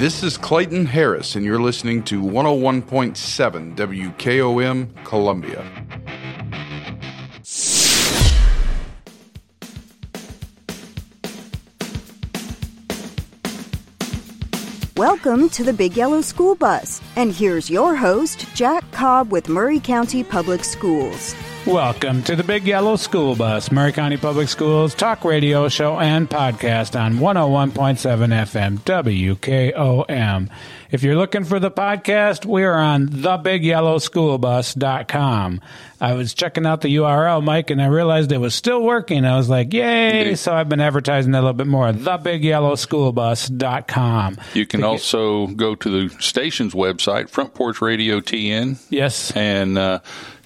This is Clayton Harris, and you're listening to 101.7 WKOM Columbia. Welcome to the Big Yellow School Bus. And here's your host, Jack Cobb with Maury County Public Schools. Welcome to the Big Yellow School Bus, Maury County Public Schools talk radio show and podcast on 101.7 FM WKOM. If you're looking for the podcast, we are on thebigyellowschoolbus.com. I was checking out the URL, Mike, and I realized it was still working. I was like, yay! So I've been advertising that a little bit more. Thebigyellowschoolbus.com. You can also go to the station's website, Front Porch Radio TN. Yes. And uh,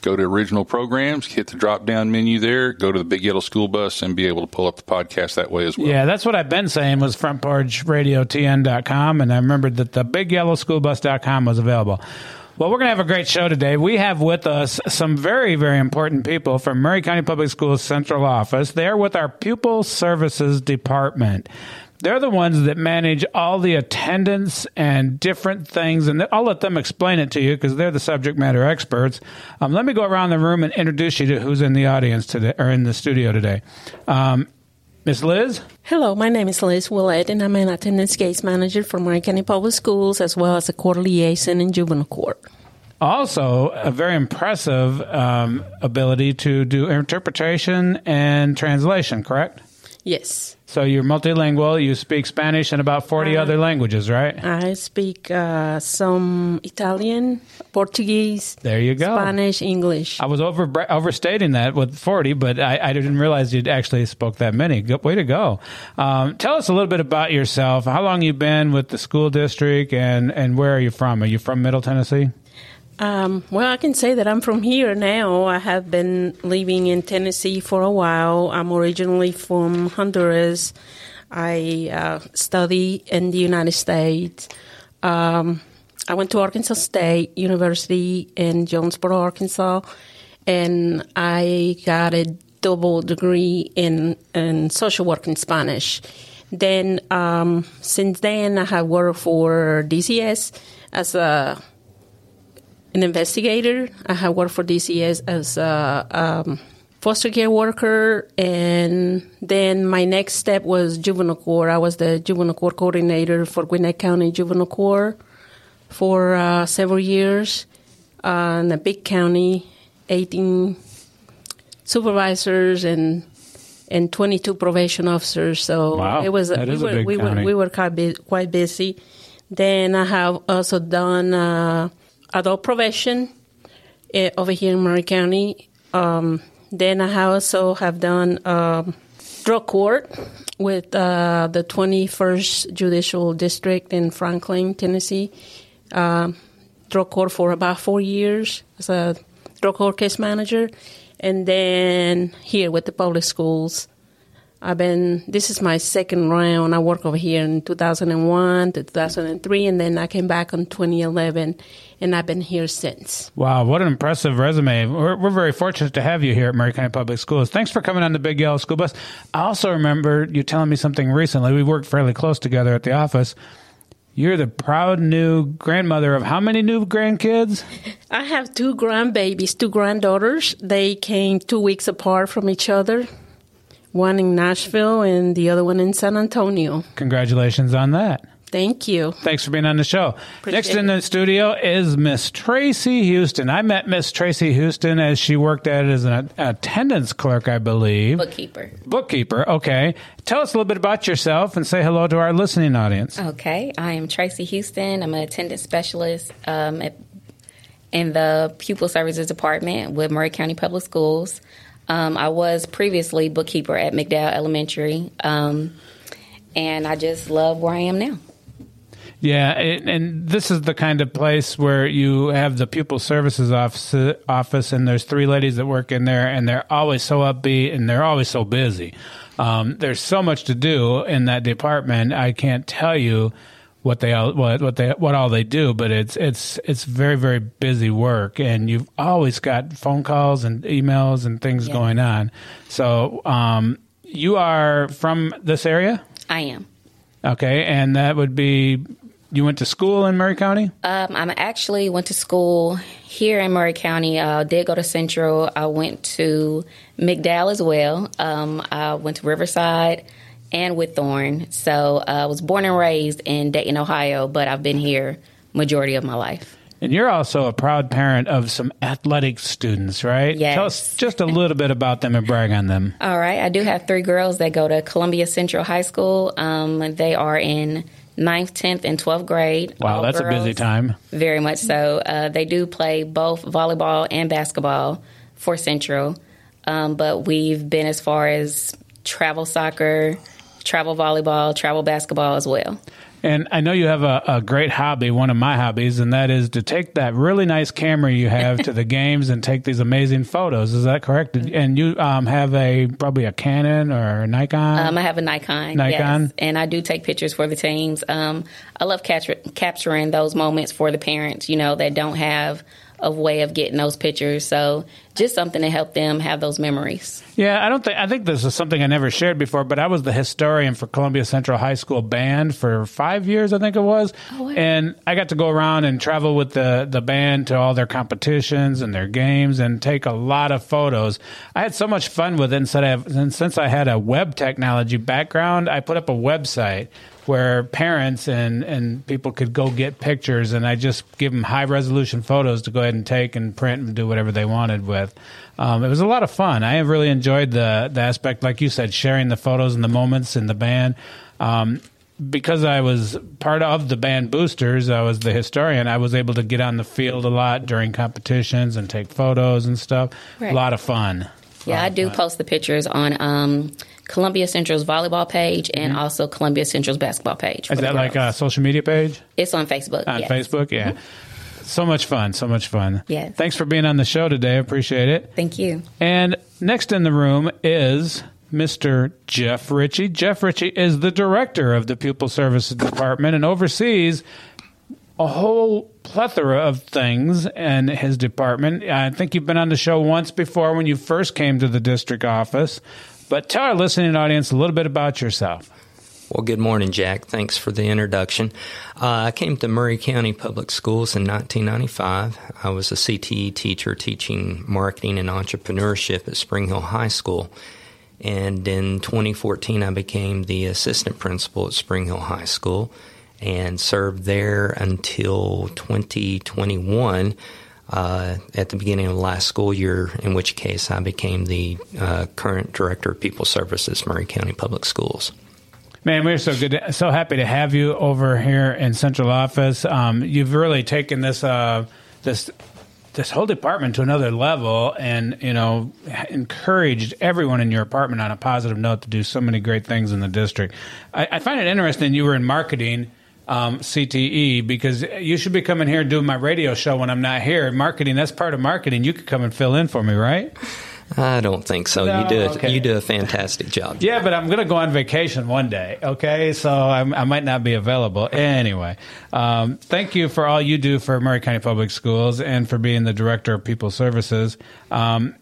go to original programs, hit the drop down menu there, go to the Big Yellow School Bus, and be able to pull up the podcast that way as well. Yeah, that's what I've been saying was frontporchradiotn.com, and I remembered that the bigyellowschoolbus.com was available. Well, we're going to have a great show today. We have with us some very, very important people from Maury County Public Schools Central Office. They're with our Pupil Services Department. They're the ones that manage all the attendance and different things, and I'll let them explain it to you because they're the subject matter experts. Um, let me go around the room and introduce you to who's in the audience today or in the studio today. Um, Miss Liz? Hello, my name is Liz Willett, and I'm an attendance case manager for Maury County Public Schools as well as a court liaison in juvenile court. Also, a very impressive um, ability to do interpretation and translation, correct? Yes. So you're multilingual. You speak Spanish and about 40 uh, other languages, right? I speak uh, some Italian, Portuguese. There you go. Spanish, English. I was over overstating that with 40, but I, I didn't realize you'd actually spoke that many. Good, way to go. Um, tell us a little bit about yourself. How long you been with the school district, and and where are you from? Are you from Middle Tennessee? Um, well, I can say that I'm from here now. I have been living in Tennessee for a while. I'm originally from Honduras. I uh, study in the United States. Um, I went to Arkansas State University in Jonesboro, Arkansas, and I got a double degree in, in social work in Spanish. Then, um, since then, I have worked for DCS as a an investigator. I have worked for DCS as a um, foster care worker, and then my next step was juvenile court. I was the juvenile court coordinator for Gwinnett County Juvenile Court for uh, several years. Uh, in a big county, 18 supervisors and and 22 probation officers. So wow, it was we were we were we were quite busy. Then I have also done. Uh, adult probation uh, over here in Maury County. Um, then I also have done um, drug court with uh, the 21st Judicial District in Franklin, Tennessee. Uh, drug court for about four years as a drug court case manager. And then here with the public schools. I've been, this is my second round. I worked over here in 2001 to 2003, and then I came back in 2011, and I've been here since. Wow, what an impressive resume. We're, we're very fortunate to have you here at Maury County Public Schools. Thanks for coming on the Big Yellow School Bus. I also remember you telling me something recently. We worked fairly close together at the office. You're the proud new grandmother of how many new grandkids? I have two grandbabies, two granddaughters. They came two weeks apart from each other one in Nashville and the other one in San Antonio. Congratulations on that. Thank you. Thanks for being on the show. Appreciate Next in the studio is Miss Tracy Houston. I met Miss Tracy Houston as she worked at as an attendance clerk, I believe. Bookkeeper. Bookkeeper, okay. Tell us a little bit about yourself and say hello to our listening audience. Okay, I am Tracy Houston. I'm an attendance specialist um, at, in the Pupil Services Department with Maury County Public Schools. Um, I was previously bookkeeper at McDowell Elementary, um, and I just love where I am now. Yeah, and, this is the kind of place where you have the pupil services office, office, and there's three ladies that work in there, and they're always so upbeat and they're always so busy. Um, there's so much to do in that department. I can't tell you what they all what what they what all they do, but it's it's it's very very busy work, and you've always got phone calls and emails and things Yeah. going on. So, um, you are from this area, I am. okay, and that would be you went to school in Maury County? Um, I actually went to school here in Maury County. I uh, did go to Central. I went to McDowell as well. Um, I went to Riverside and Whitthorne. So uh, I was born and raised in Dayton, Ohio, but I've been here majority of my life. And you're also a proud parent of some athletic students, right? Yes. Tell us just a little bit about them and brag on them. All right. I do have three girls that go to Columbia Central High School. Um, they are in ninth, 10th, and 12th grade. Wow, that's girls. a busy time. Very much so. Uh, they do play both volleyball and basketball for Central. Um, but we've been as far as travel soccer, travel volleyball, travel basketball as well. And I know you have a, a, great hobby, one of my hobbies, and that is to take that really nice camera you have to the games and take these amazing photos. Is that correct? And you um, have a probably a Canon or a Nikon? Um, I have a Nikon. Nikon, yes. and I do take pictures for the teams. Um, I love capture, capturing those moments for the parents, you know, that don't have a way of getting those pictures. So just something to help them have those memories. Yeah, I don't think I think this is something I never shared before, but I was the historian for Columbia Central High School band for five years, I think it was, oh, wow. and I got to go around and travel with the the band to all their competitions and their games and take a lot of photos. I had so much fun with it. Instead of and since I had a web technology background, I put up a website where parents and, and people could go get pictures, and I just give them high resolution photos to go ahead and take and print and do whatever they wanted with. Um, it was a lot of fun. I have really enjoyed the the aspect, like you said, sharing the photos and the moments in the band. Um, because I was part of the band Boosters, I was the historian. I was able to get on the field a lot during competitions and take photos and stuff. Right. A lot of fun. Yeah, I do fun. post the pictures on um, Columbia Central's volleyball page and mm-hmm. also Columbia Central's basketball page. Is that like a social media page? It's on Facebook. On yes. Facebook, yeah. Mm-hmm. So much fun, so much fun. Yes. Thanks for being on the show today. I appreciate it. Thank you. And next in the room is Mr. Jeff Ritchie. Jeff Ritchie is the director of the Pupil Services Department and oversees a whole plethora of things in his department. I think you've been on the show once before when you first came to the district office. But tell our listening audience a little bit about yourself. Well, good morning, Jack. Thanks for the introduction. Uh, I came to Maury County Public Schools in 1995. I was a CTE teacher teaching marketing and entrepreneurship at Spring Hill High School. And in 2014, I became the assistant principal at Spring Hill High School and served there until 2021 uh, at the beginning of last school year, in which case I became the uh, current director of pupil services, Maury County Public Schools. Man, we're so good, to, so happy to have you over here in central office. Um, you've really taken this uh, this this whole department to another level, and you know, encouraged everyone in your apartment on a positive note to do so many great things in the district. I, I find it interesting. You were in marketing um, CTE because you should be coming here and doing my radio show when I'm not here. Marketing, that's part of marketing. You could come and fill in for me, right? I don't think so. No, you do okay. you do a fantastic job. Yeah, but I'm going to go on vacation one day. Okay, so I'm, i might not be available anyway. Um, thank you for all you do for Maury County Public Schools and for being the director of Pupil Services. Um,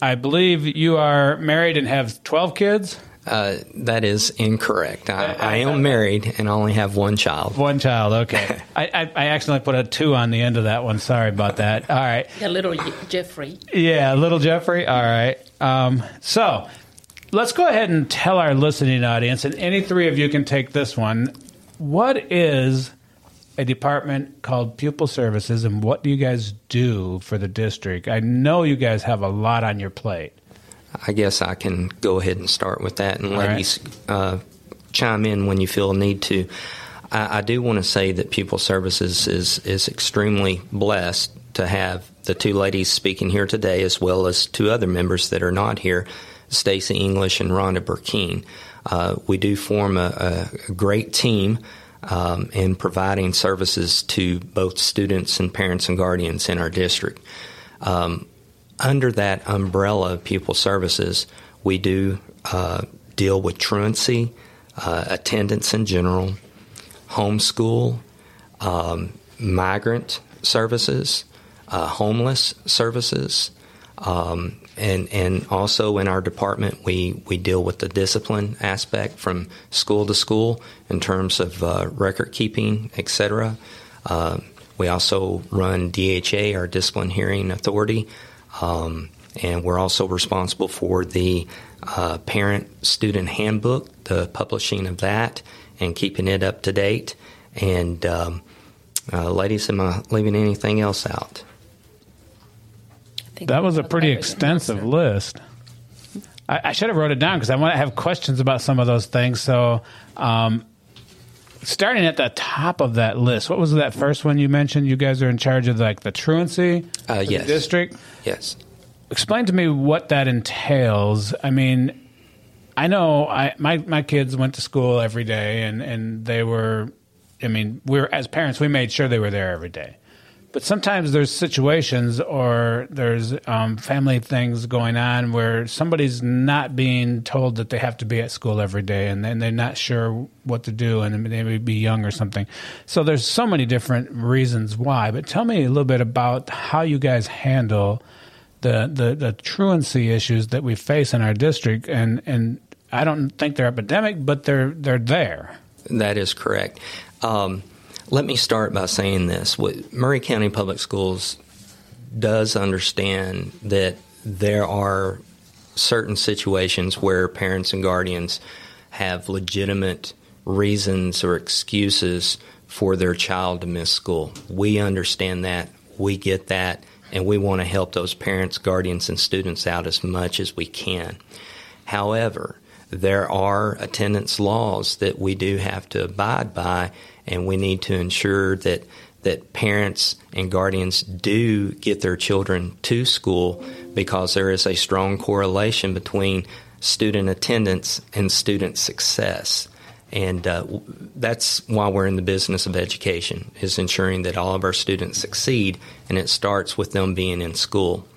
I believe you are married and have 12 kids. Uh, that is incorrect. I, I, am married and only have one child. One child, okay. I, I, I, accidentally put a two on the end of that one. Sorry about that. All right. A little Jeffrey. Yeah, little Jeffrey. All right. Um, so let's go ahead and tell our listening audience, and any three of you can take this one. What is a department called Pupil Services, and what do you guys do for the district? I know you guys have a lot on your plate. I guess I can go ahead and start with that and let you uh, chime in when you feel a need to. I, I do want to say that Pupil Services is, is extremely blessed to have the two ladies speaking here today, as well as two other members that are not here, Stacy English and Rhonda Burkeen. Uh, we do form a, a great team um, in providing services to both students and parents and guardians in our district. Um, under that umbrella of pupil services, we do uh, deal with truancy, uh, attendance in general, homeschool, um, migrant services, uh, homeless services, Um, and and also in our department, we, we deal with the discipline aspect from school to school in terms of uh, record keeping, etc. Uh, we also run DHA, our discipline hearing authority, um, and we're also responsible for the uh, parent student handbook, the publishing of that, and keeping it up to date. And um, uh, ladies, am I leaving anything else out? That was a pretty extensive list. I, I, should have wrote it down because I want to have questions about some of those things. So, um, starting at the top of that list, what was that first one you mentioned? You guys are in charge of like the truancy uh, yes. district. Yes. Explain to me what that entails. I mean, I know I my my kids went to school every day, and and they were. I mean, we're as parents, we made sure they were there every day. But sometimes there's situations or there's um, family things going on where somebody's not being told that they have to be at school every day and then they're not sure what to do and they may be young or something. So there's so many different reasons why. But tell me a little bit about how you guys handle the, the, the truancy issues that we face in our district. And, and I don't think they're epidemic, but they're, they're there. That is correct. Um, let me start by saying this. What Maury County Public Schools does understand that there are certain situations where parents and guardians have legitimate reasons or excuses for their child to miss school. We understand that. We get that. And we want to help those parents, guardians, and students out as much as we can. However, there are attendance laws that we do have to abide by, and we need to ensure that that parents and guardians do get their children to school because there is a strong correlation between student attendance and student success. And uh, that's why we're in the business of education, is ensuring that all of our students succeed, and it starts with them being in school.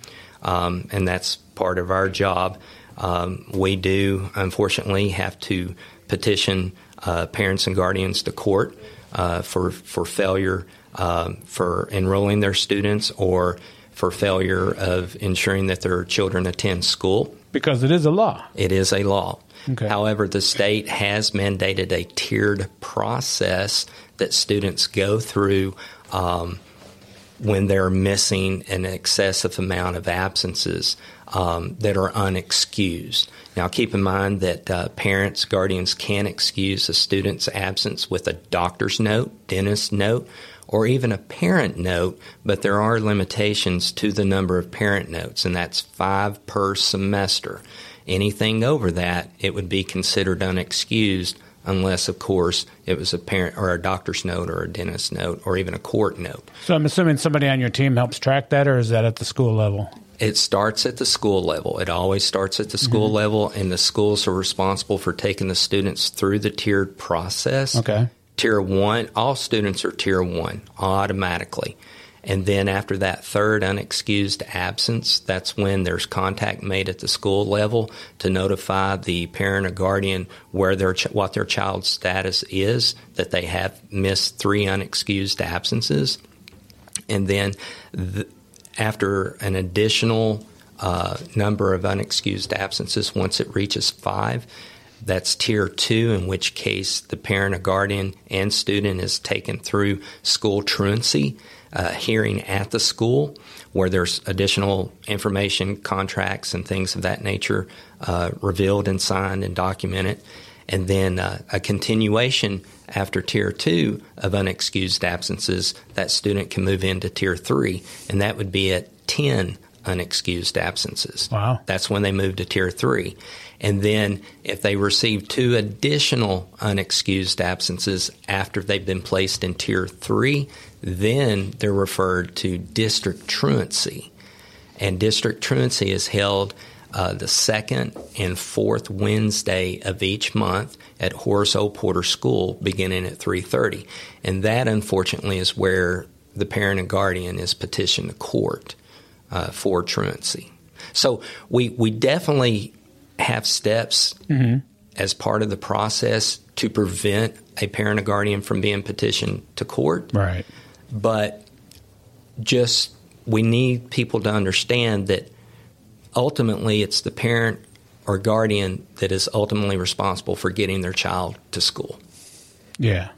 Um, and that's part of our job. Um, we do, unfortunately, have to petition uh, parents and guardians to court uh, for for failure uh, for enrolling their students or for failure of ensuring that their children attend school. Because it is a law. It is a law. Okay. However, the state has mandated a tiered process that students go through um, when they're missing an excessive amount of absences um, that are unexcused. Now, keep in mind that uh, parents, guardians can excuse a student's absence with a doctor's note, dentist note, or even a parent note, but there are limitations to the number of parent notes, and that's five per semester. Anything over that, it would be considered unexcused unless, of course, it was a parent or a doctor's note or a dentist's note or even a court note. So I'm assuming somebody on your team helps track that, or is that at the school level? It starts at the school level. It always starts at the school mm-hmm. level, and the schools are responsible for taking the students through the tiered process. Okay. Tier one, all students are tier one automatically. And then after that third unexcused absence, that's when there's contact made at the school level to notify the parent or guardian where their ch- what their child's status is that they have missed three unexcused absences. And then th- after an additional uh, number of unexcused absences, once it reaches five, that's tier two, in which case the parent or guardian and student is taken through school truancy uh, hearing at the school where there's additional information, contracts, and things of that nature uh, revealed and signed and documented. And then uh, a continuation after tier two of unexcused absences, that student can move into tier three, and that would be at 10 unexcused absences. Wow. That's when they move to tier three. And then if they receive two additional unexcused absences after they've been placed in tier three, then they're referred to district truancy. And district truancy is held uh, the second and fourth Wednesday of each month at Horace O. Porter School, beginning at 3:30. And that, unfortunately, is where the parent and guardian is petitioned to court uh, for truancy. So we we definitely have steps mm-hmm. as part of the process to prevent a parent or guardian from being petitioned to court. Right. But just we need people to understand that ultimately it's the parent or guardian that is ultimately responsible for getting their child to school. Yeah.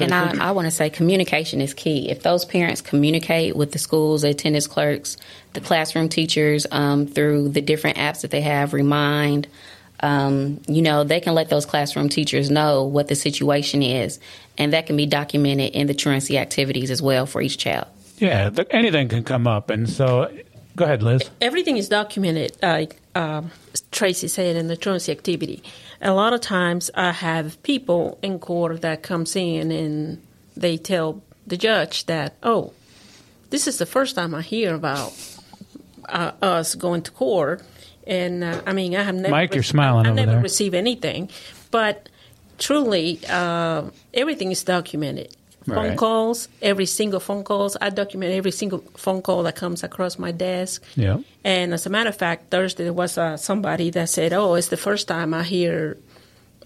And I, I want to say communication is key. If those parents communicate with the schools, the attendance clerks, the classroom teachers um, through the different apps that they have, Remind, um, you know, they can let those classroom teachers know what the situation is, and that can be documented in the truancy activities as well for each child. Yeah, th- anything can come up, and so go ahead, Liz. Everything is documented, like um, Tracy said, in the truancy activity. A lot of times, I have people in court that comes in and they tell the judge that, oh, this is the first time I hear about uh, us going to court and uh, I mean, I have never. Mike, you're smiling I, I never there. received anything, but truly, uh, everything is documented. Phone Right. calls, every single phone calls. I document every single phone call that comes across my desk. Yeah. And as a matter of fact, Thursday there was uh, somebody that said, "Oh, it's the first time I hear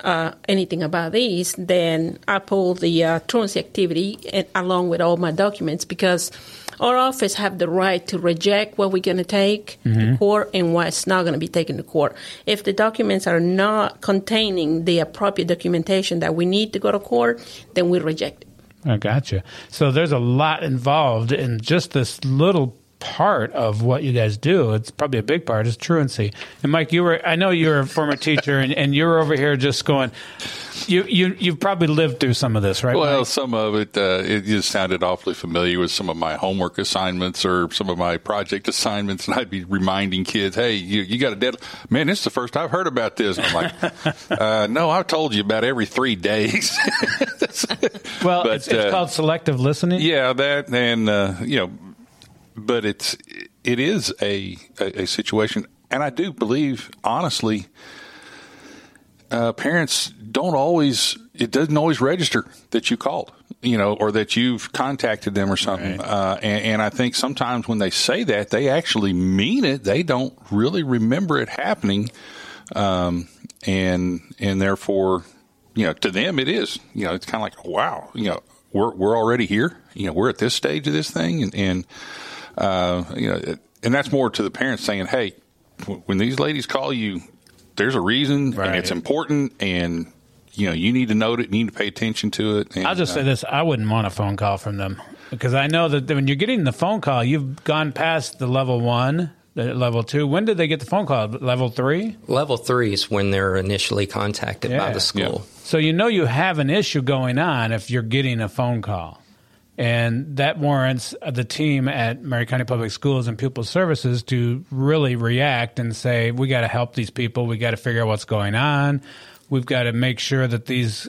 uh, anything about these." Then I pulled the uh, truancy activity and, along with all my documents because our office have the right to reject what we're going to take to court and what's not going to be taken to court. If the documents are not containing the appropriate documentation that we need to go to court, then we reject it. I gotcha. So there's a lot involved in just this little part of what you guys do. It's probably a big part. Is truancy. And Mike, you were. I know you were a former teacher, and, and you're over here just going. You you you've probably lived through some of this, right? Well, Mike? some of it uh, it just sounded awfully familiar with some of my homework assignments or some of my project assignments, and I'd be reminding kids, "Hey, you, you got a deadline? Man, this is the first I've heard about this." And I'm like, uh, "No, I've told you about every three days." well, but, it's, it's uh, called selective listening. Yeah, that and uh, you know, but it's it is a, a a situation, and I do believe honestly, uh, parents don't always it doesn't always register that you called, you know, or that you've contacted them or something. Uh, and, and I think sometimes when they say that, they actually mean it. They don't really remember it happening, um, and and therefore, you know, to them it is. You know, it's kind of like wow, you know, we're we're already here. You know, we're at this stage of this thing, and and uh, you know, and that's more to the parents saying, hey, when these ladies call you, there's a reason, Right. and it's important, and you know, you need to note it, you need to pay attention to it. And, I'll just uh, say this: I wouldn't want a phone call from them because I know that when you're getting the phone call, you've gone past the level one, the level two. When did they get the phone call? Level three. Level three is when they're initially contacted by the school. So you know you have an issue going on if you're getting a phone call. And that warrants the team at Maury County Public Schools and Pupil Services to really react and say, we got to help these people. We got to figure out what's going on. We've got to make sure that these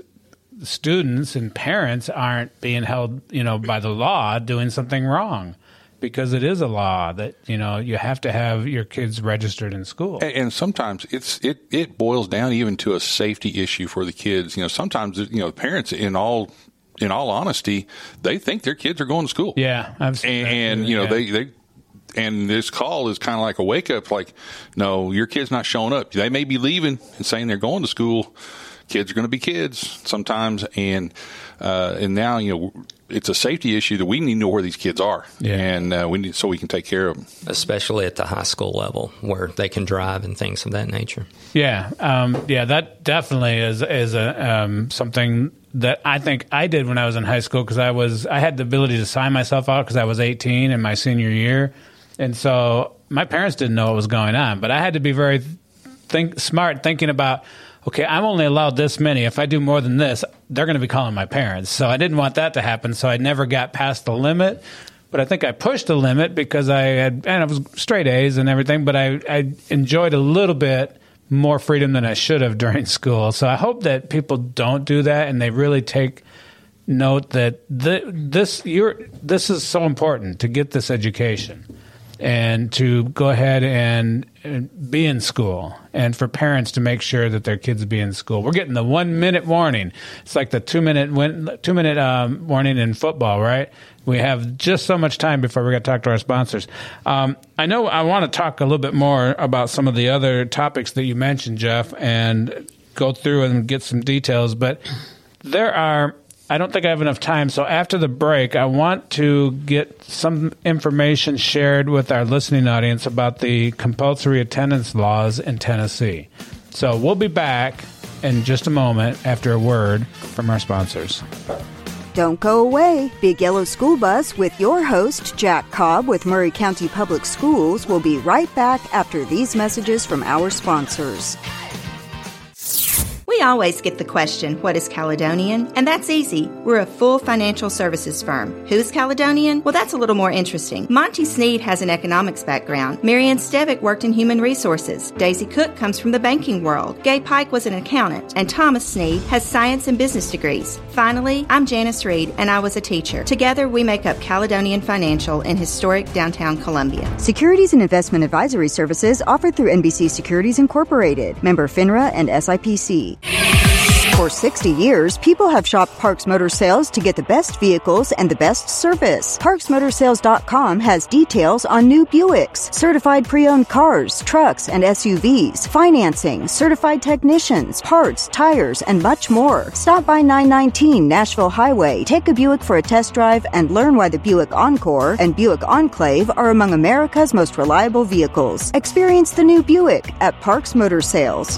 students and parents aren't being held, you know, by the law doing something wrong. Because it is a law that, you know, you have to have your kids registered in school. And, and sometimes it's it it boils down even to a safety issue for the kids. You know, sometimes you know parents, in all in all honesty, they think their kids are going to school. Yeah, I've seen that and, and you know yeah. they they. And this call is kind of like a wake up. Like, no, your kid's not showing up. They may be leaving and saying they're going to school. Kids are going to be kids sometimes, and uh, and now you know it's a safety issue that we need to know where these kids are, Yeah. and uh, we need so we can take care of them. especially at the high school level where they can drive and things of that nature. Yeah, um, yeah, that definitely is is a um, something that I think I did when I was in high school because I was I had the ability to sign myself out because I was 18 in my senior year, and so my parents didn't know what was going on, but I had to be very think smart thinking about. Okay, I'm only allowed this many. If I do more than this, they're going to be calling my parents. So I didn't want that to happen. So I never got past the limit. But I think I pushed the limit because I had, and it was straight A's and everything, but I, I enjoyed a little bit more freedom than I should have during school. So I hope that people don't do that and they really take note that th- this you're this is so important to get this education and to go ahead and be in school and for parents to make sure that their kids be in school. We're getting the one minute warning. It's like the two minute win, two minute um, warning in football, right? We have just so much time before we got to talk to our sponsors. Um, I know I want to talk a little bit more about some of the other topics that you mentioned, Jeff, and go through and get some details. But there are I don't think I have enough time. So after the break, I want to get some information shared with our listening audience about the compulsory attendance laws in Tennessee. So we'll be back in just a moment after a word from our sponsors. Don't go away. Big Yellow School Bus with your host, Jack Cobb with Maury County Public Schools, will be right back after these messages from our sponsors. We always get the question, what is Caledonian? And that's easy. We're a full financial services firm. Who's Caledonian? Well, that's a little more interesting. Monty Sneed has an economics background. Marianne Stevick worked in human resources. Daisy Cook comes from the banking world. Gay Pike was an accountant. And Thomas Sneed has science and business degrees. Finally, I'm Janice Reed, and I was a teacher. Together, we make up Caledonian Financial in historic downtown Columbia. Securities and investment advisory services offered through NBC Securities Incorporated, member FINRA and SIPC. For 60 years, people have shopped Parks Motor Sales to get the best vehicles and the best service. ParksMotorsales.com has details on new Buicks, certified pre-owned cars, trucks, and SUVs, financing, certified technicians, parts, tires, and much more. Stop by 919 Nashville Highway, take a Buick for a test drive, and learn why the Buick Encore and Buick Enclave are among America's most reliable vehicles. Experience the new Buick at Parks Motor Sales.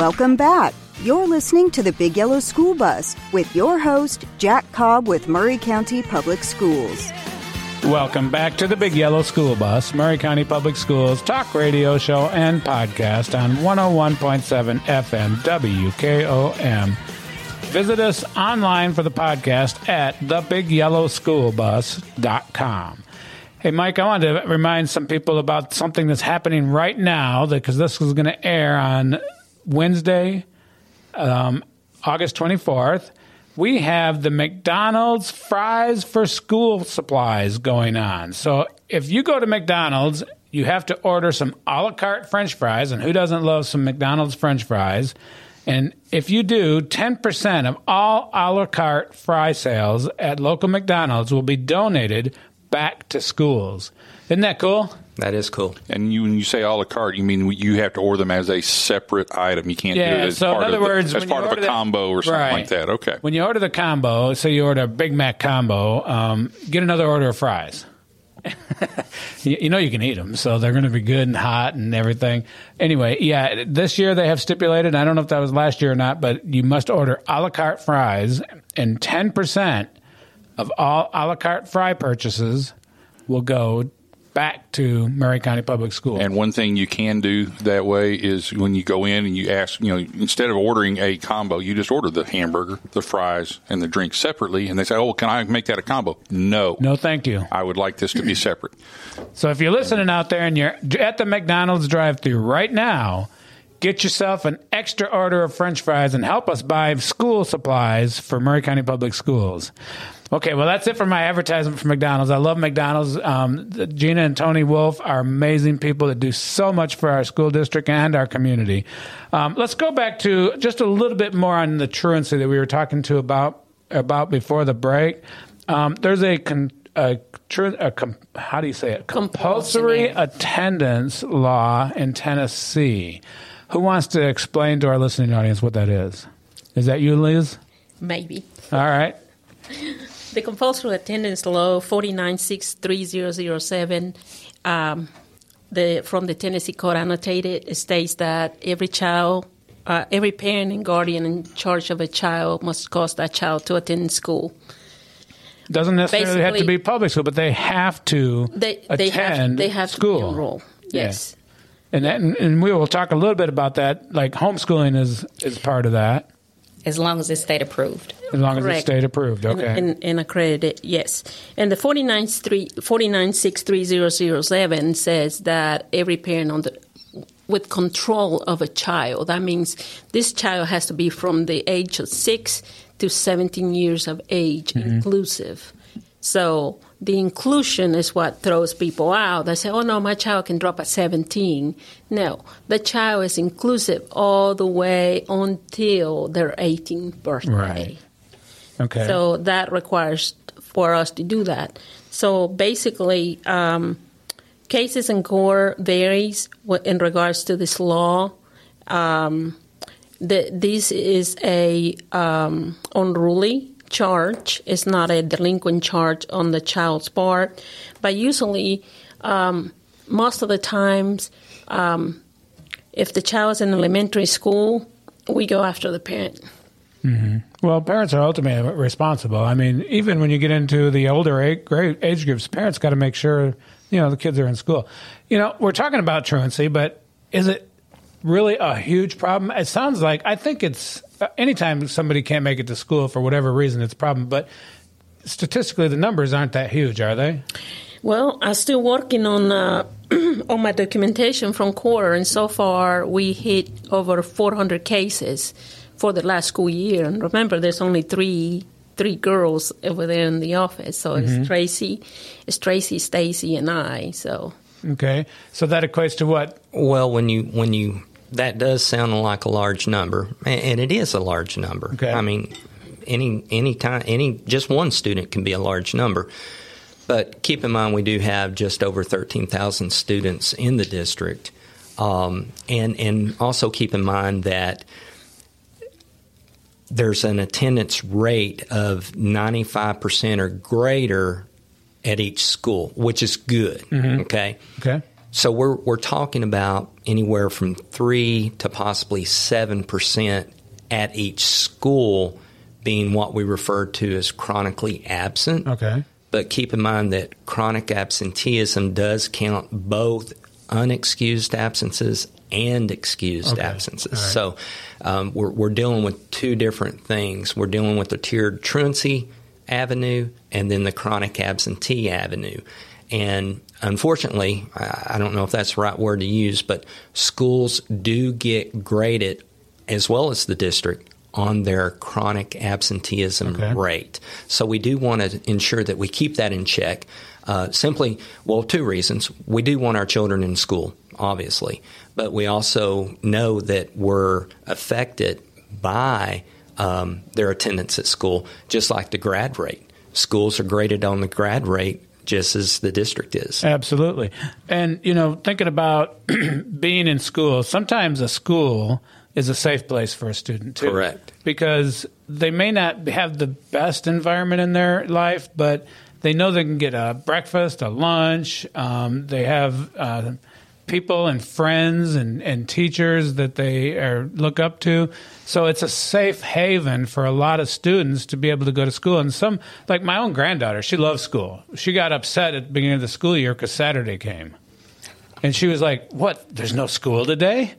Welcome back. You're listening to the Big Yellow School Bus with your host, Jack Cobb with Maury County Public Schools. Welcome back to the Big Yellow School Bus, Murray County Public Schools talk radio show and podcast on 101.7 FM WKOM. Visit us online for the podcast at thebigyellowschoolbus.com. Hey, Mike, I wanted to remind some people about something that's happening right now because this is going to air on Wednesday, um, August 24th, we have the McDonald's fries for school supplies going on. So if you go to McDonald's, you have to order some a la carte French fries, and who doesn't love some McDonald's French fries? And if you do, 10% of all a la carte fry sales at local McDonald's will be donated back to schools. Isn't that cool? That is cool. And you, when you say a la carte, you mean you have to order them as a separate item. You can't yeah, do it as so part in other of the, as part of a the- combo or something Right. like that. Okay. When you order the combo, say you order a Big Mac combo, um, get another order of fries. you, you know you can eat them, so they're going to be good and hot and everything. Anyway, yeah, this year they have stipulated. I don't know if that was last year or not, but you must order a la carte fries, and ten percent of all a la carte fry purchases will go back to Maury County Public Schools. And one thing you can do that way is when you go in and you ask, you know, instead of ordering a combo, you just order the hamburger, the fries, and the drink separately. And they say, oh, can I make that a combo? No. No, thank you. I would like this to be separate. So if you're listening out there and you're at the McDonald's drive-through right now, get yourself an extra order of French fries and help us buy school supplies for Maury County Public Schools. Okay, well, that's it for my advertisement for McDonald's. I love McDonald's. Um, Gina and Tony Wolf are amazing people that do so much for our school district and our community. Um, let's go back to just a little bit more on the truancy that we were talking to about about before the break. Um, there's a, con- a, a com- how do you say it? Compulsory attendance law in Tennessee. Who wants to explain to our listening audience what that is? Is that you, Liz? Maybe. All right. The compulsory attendance law 4963007 um, the from the Tennessee Code annotated states that every child uh, every parent and guardian in charge of a child must cause that child to attend school. Doesn't necessarily have to be public school, but they have to They attend they have they have school. to be enrolled. Yes. And, that, and and we will talk a little bit about that. Like homeschooling is is part of that, As long as it's state approved. as long as it's state approved. Okay. And, and accredited, yes. And the 4963007 says that every parent on the with control of a child, that means this child has to be from the age of 6 to 17 years of age Mm-hmm. inclusive. So the inclusion is what throws people out. They say, oh no, my child can drop at 17. No, the child is inclusive all the way until their 18th birthday. Right. okay. So that requires for us to do that. So basically, um, cases in court varies in regards to this law. Um, the, this is a um, unruly charge. It's not a delinquent charge on the child's part, but usually, um, most of the times, um, if the child is in elementary school, we go after the parent. Well, parents are ultimately responsible. I mean, even when you get into the older age, age groups, parents got to make sure you know the kids are in school. You know, we're talking about truancy, but is it really a huge problem? It sounds like I think it's anytime somebody can't make it to school for whatever reason, it's a problem. But statistically, the numbers aren't that huge, are they? Well, I'm still working on uh, on my documentation from quarter, and so far we hit over 400 cases for the last school year. And remember, there's only three three girls over there in the office, so Mhm. it's Tracy, it's Tracy, Stacy, and I. So Okay, so that equates to what? Well, when you when you that does sound like a large number, and it is a large number. Okay. I mean, any any time any just one student can be a large number. But keep in mind, we do have just over thirteen thousand students in the district, um, and and also keep in mind that there's an attendance rate of ninety five percent or greater at each school, which is good. Mhm. Okay. Okay. So we're we're talking about anywhere from three to possibly seven percent at each school being what we refer to as chronically absent. Okay. But keep in mind that chronic absenteeism does count both unexcused absences and excused Okay. absences. Right. So um, we're, we're dealing with two different things. We're dealing with the tiered truancy avenue and then the chronic absentee avenue. And unfortunately, I don't know if that's the right word to use, but schools do get graded, as well as the district, on their chronic absenteeism Okay. rate. So we do want to ensure that we keep that in check. Uh, simply, well, two reasons. We do want our children in school, obviously, but we also know that we're affected by um, their attendance at school, just like the grad rate. Schools are graded on the grad rate just as the district is. Absolutely. And, you know, thinking about being in school, sometimes a school is a safe place for a student, too. Correct. Because they may not have the best environment in their life, but they know they can get a breakfast, a lunch. Um, they have uh, people and friends and, and teachers that they are, look up to. So it's a safe haven for a lot of students to be able to go to school. And some, like my own granddaughter, she loves school. She got upset at the beginning of the school year because Saturday came. And she was like, What? There's no school today?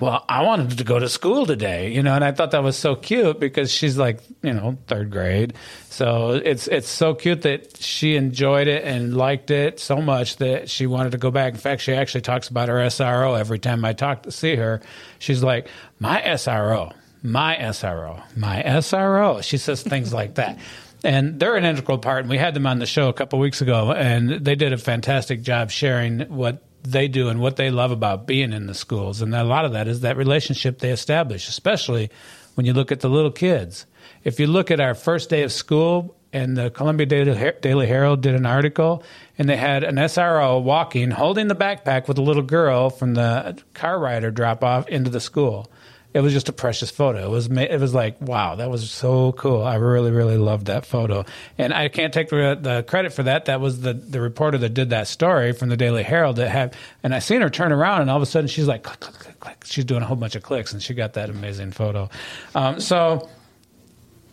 Well, I wanted to go to school today, you know, and I thought that was so cute because she's like, you know, third grade. So it's it's so cute that she enjoyed it and liked it so much that she wanted to go back. In fact, she actually talks about her SRO every time I talk to see her. She's like, "My SRO, my SRO, my SRO." She says things like that. and they're an integral part. And we had them on the show a couple weeks ago, and they did a fantastic job sharing what they do and what they love about being in the schools. And a lot of that is that relationship they establish, especially when you look at the little kids. If you look at our first day of school, and the Columbia Daily Herald did an article, and they had an SRO walking, holding the backpack with a little girl from the car rider drop off into the school it was just a precious photo. It was it was like wow, that was so cool. I really really loved that photo, and I can't take the, the credit for that. That was the the reporter that did that story from the Daily Herald that had, and I seen her turn around, and all of a sudden she's like click click click click. She's doing a whole bunch of clicks, and she got that amazing photo. Um, so,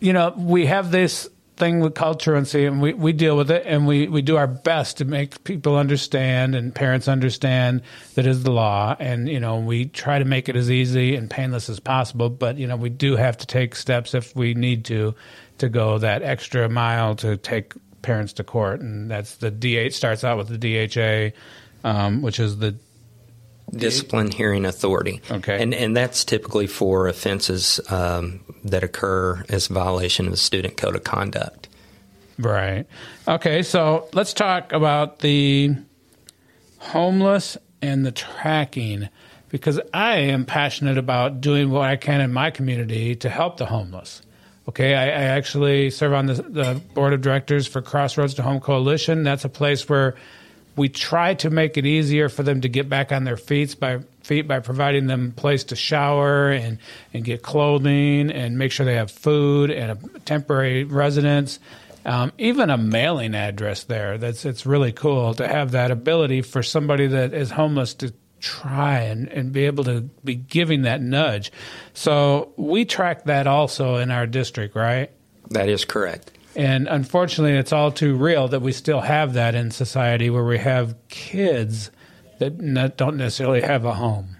you know, we have this thing with culture and see and we, we deal with it and we, we do our best to make people understand and parents understand that is the law. And you know we try to make it as easy and painless as possible but you know we do have to take steps if we need to to go that extra mile to take parents to court. And that's the DH starts out with the DHA um, which is the discipline hearing authority. Okay. And, and that's typically for offenses um, that occur as violation of the student code of conduct. Right. Okay, so let's talk about the homeless and the tracking because I am passionate about doing what I can in my community to help the homeless. Okay, I, I actually serve on the, the board of directors for Crossroads to Home Coalition. That's a place where we try to make it easier for them to get back on their feet by feet by providing them place to shower and, and get clothing and make sure they have food and a temporary residence. Um, even a mailing address there. That's it's really cool to have that ability for somebody that is homeless to try and, and be able to be giving that nudge. So we track that also in our district, right? That is correct. And unfortunately, it's all too real that we still have that in society where we have kids that don't necessarily have a home.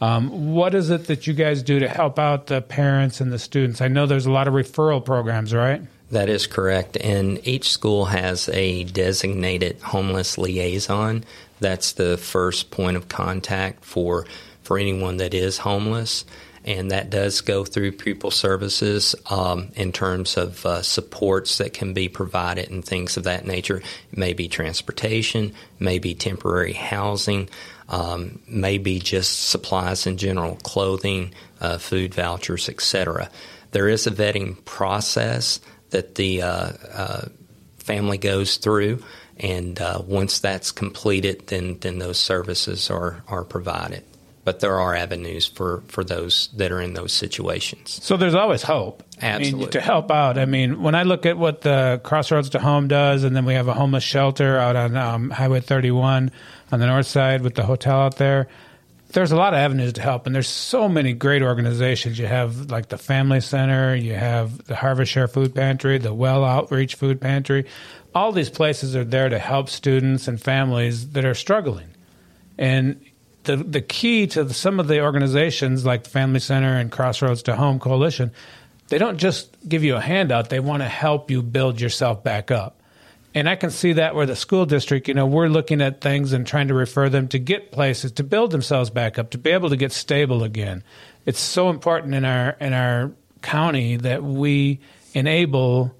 Um, what is it that you guys do to help out the parents and the students? I know there's a lot of referral programs, right? That is correct. And each school has a designated homeless liaison. That's the first point of contact for, for anyone that is homeless and that does go through pupil services um, in terms of uh, supports that can be provided and things of that nature. It may be transportation, maybe temporary housing, um, maybe just supplies in general, clothing, uh, food vouchers, etc. There is a vetting process that the uh, uh family goes through. And uh, once that's completed, then, then those services are, are provided but there are avenues for, for those that are in those situations. So there's always hope. Absolutely. I mean, to help out. I mean, when I look at what the Crossroads to Home does, and then we have a homeless shelter out on um, Highway 31 on the north side with the hotel out there, there's a lot of avenues to help. And there's so many great organizations. You have like the Family Center, you have the Harvest Share Food Pantry, the Well Outreach Food Pantry. All these places are there to help students and families that are struggling. And the the key to some of the organizations like the Family Center and Crossroads to Home Coalition, they don't just give you a handout; they want to help you build yourself back up. And I can see that where the school district, you know, we're looking at things and trying to refer them to get places to build themselves back up, to be able to get stable again. It's so important in our in our county that we enable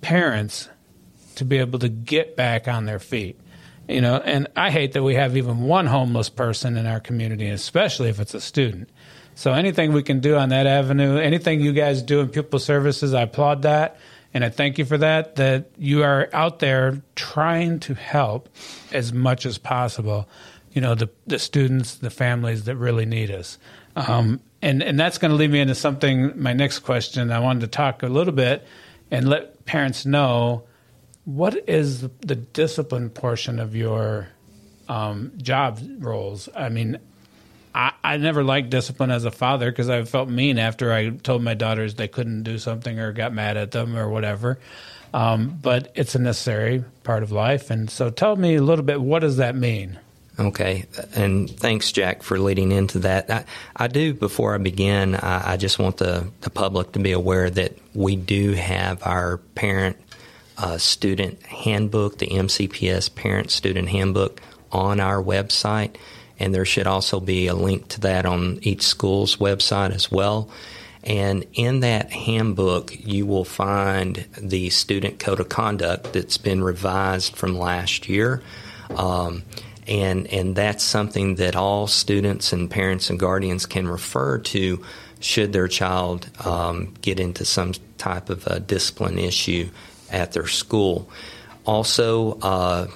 parents to be able to get back on their feet you know and i hate that we have even one homeless person in our community especially if it's a student. So anything we can do on that avenue anything you guys do in pupil services i applaud that. And i thank you for that that you are out there trying to help as much as possible you know the, the students the families that really need us. Um, and and that's going to lead me into something my next question. I wanted to talk a little bit and let parents know what is the discipline portion of your um, job roles? I mean, I, I never liked discipline as a father because I felt mean after I told my daughters they couldn't do something or got mad at them or whatever. Um, but it's a necessary part of life. And so tell me a little bit what does that mean? Okay, and thanks, Jack, for leading into that. I, I do, before I begin, I, I just want the, the public to be aware that we do have our parent uh, student handbook, the MCPS Parent Student Handbook, on our website, and there should also be a link to that on each school's website as well. And in that handbook, you will find the student code of conduct that's been revised from last year. Um, and, and that's something that all students and parents and guardians can refer to should their child um, get into some type of a discipline issue at their school. Also, uh,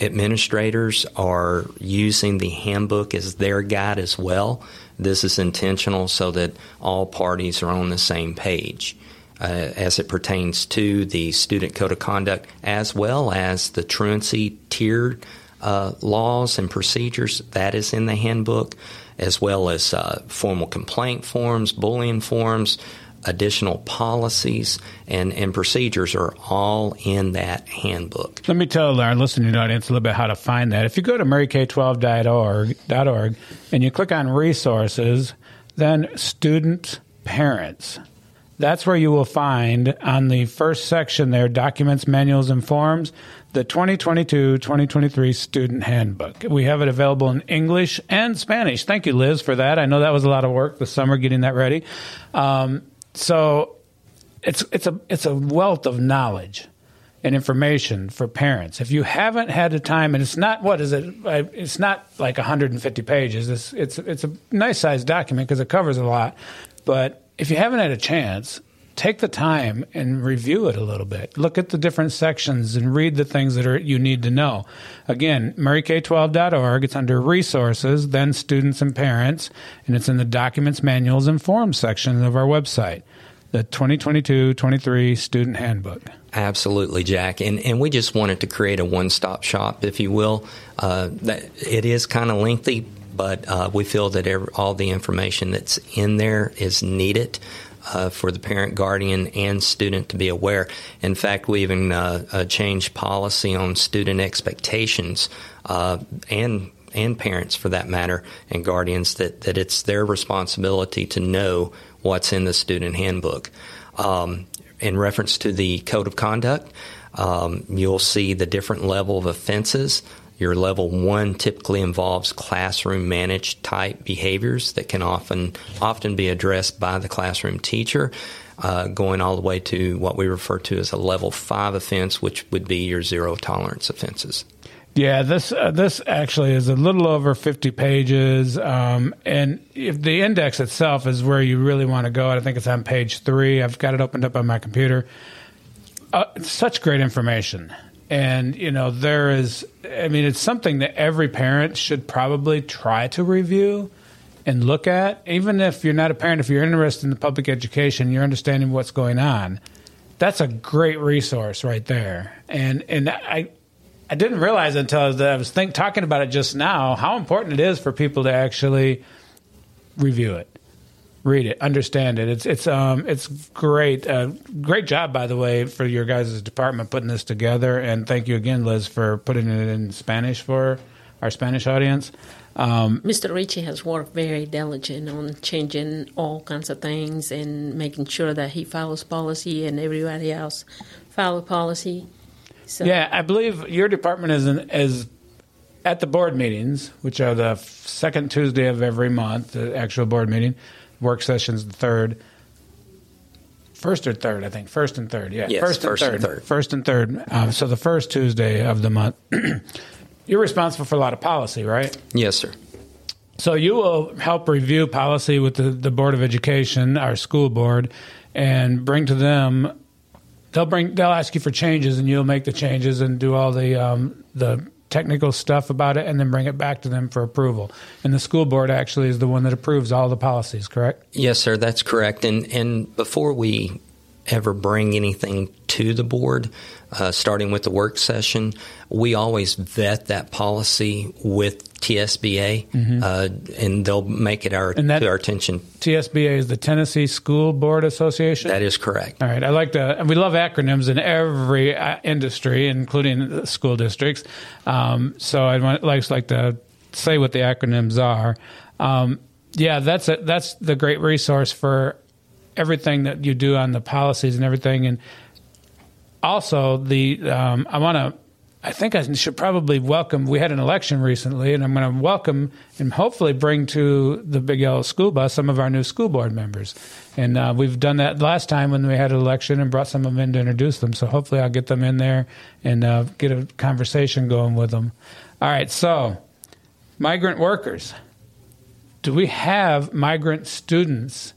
administrators are using the handbook as their guide as well. This is intentional so that all parties are on the same page. Uh, as it pertains to the student code of conduct, as well as the truancy tiered uh, laws and procedures. That is in the handbook, as well as uh, formal complaint forms, bullying forms, additional policies and, and procedures are all in that handbook. Let me tell our listening audience a little bit how to find that. If you go to mauryk12.org and you click on resources, then student parents. That's where you will find on the first section there documents, manuals, and forms the 2022 2023 student handbook. We have it available in English and Spanish. Thank you, Liz, for that. I know that was a lot of work this summer getting that ready. Um, so it's it's a it's a wealth of knowledge and information for parents. If you haven't had the time, and it's not what is it? It's not like 150 pages. It's it's it's a nice sized document because it covers a lot. But if you haven't had a chance, take the time and review it a little bit. Look at the different sections and read the things that are you need to know. Again, mauryk12.org. It's under resources, then students and parents, and it's in the documents, manuals, and forms section of our website. The 2022-23 student handbook. Absolutely, Jack. And and we just wanted to create a one-stop shop, if you will. Uh, that it is kind of lengthy, but uh, we feel that every, all the information that's in there is needed uh, for the parent, guardian, and student to be aware. In fact, we even uh, uh, changed policy on student expectations uh, and and parents, for that matter, and guardians that that it's their responsibility to know what's in the student handbook. Um, in reference to the code of conduct, um, you'll see the different level of offenses your level one typically involves classroom managed type behaviors that can often often be addressed by the classroom teacher, uh, going all the way to what we refer to as a level five offense, which would be your zero tolerance offenses. Yeah, this uh, this actually is a little over 50 pages, um, and if the index itself is where you really want to go, I think it's on page three. I've got it opened up on my computer. Uh, such great information and you know there is i mean it's something that every parent should probably try to review and look at. Even if you're not a parent if you're interested in the public education you're understanding what's going on that's a great resource right there. And and i i didn't realize until i was think, talking about it just now how important it is for people to actually review it read it, understand it. It's it's um it's great. Uh, great job, by the way, for your guys' department putting this together. And thank you again, Liz, for putting it in Spanish for our Spanish audience. Um, Mr. Ritchie has worked very diligent on changing all kinds of things and making sure that he follows policy and everybody else follow policy. So. Yeah, I believe your department is in, is at the board meetings, which are the second Tuesday of every month, the actual board meeting work sessions the third. First or third, I think. First and third, yeah. Yes, first, first and, third. and third. First and third. Um, so the first Tuesday of the month. You're responsible for a lot of policy, right? Yes, sir. So you will help review policy with the, the Board of Education, our school board, and bring to them. They'll bring. They'll ask you for changes, and you'll make the changes and do all the um, the technical stuff about it and then bring it back to them for approval. And the school board actually is the one that approves all the policies, correct? Yes, sir, that's correct. And and before we ever bring anything to the board, uh, starting with the work session, we always vet that policy with TSBA, mm-hmm. uh, and they'll make it our that, to our attention. TSBA is the Tennessee School Board Association. That is correct. All right, I like to. And we love acronyms in every uh, industry, including school districts. Um, so I'd want, like like to say what the acronyms are. Um, yeah, that's a, that's the great resource for everything that you do on the policies and everything. And also, the um, I want to I think I should probably welcome. We had an election recently, and I'm going to welcome and hopefully bring to the Big Yellow School Bus some of our new school board members. And uh, we've done that last time when we had an election and brought some of them in to introduce them. So hopefully I'll get them in there and uh, get a conversation going with them. All right, so migrant workers. Do we have migrant students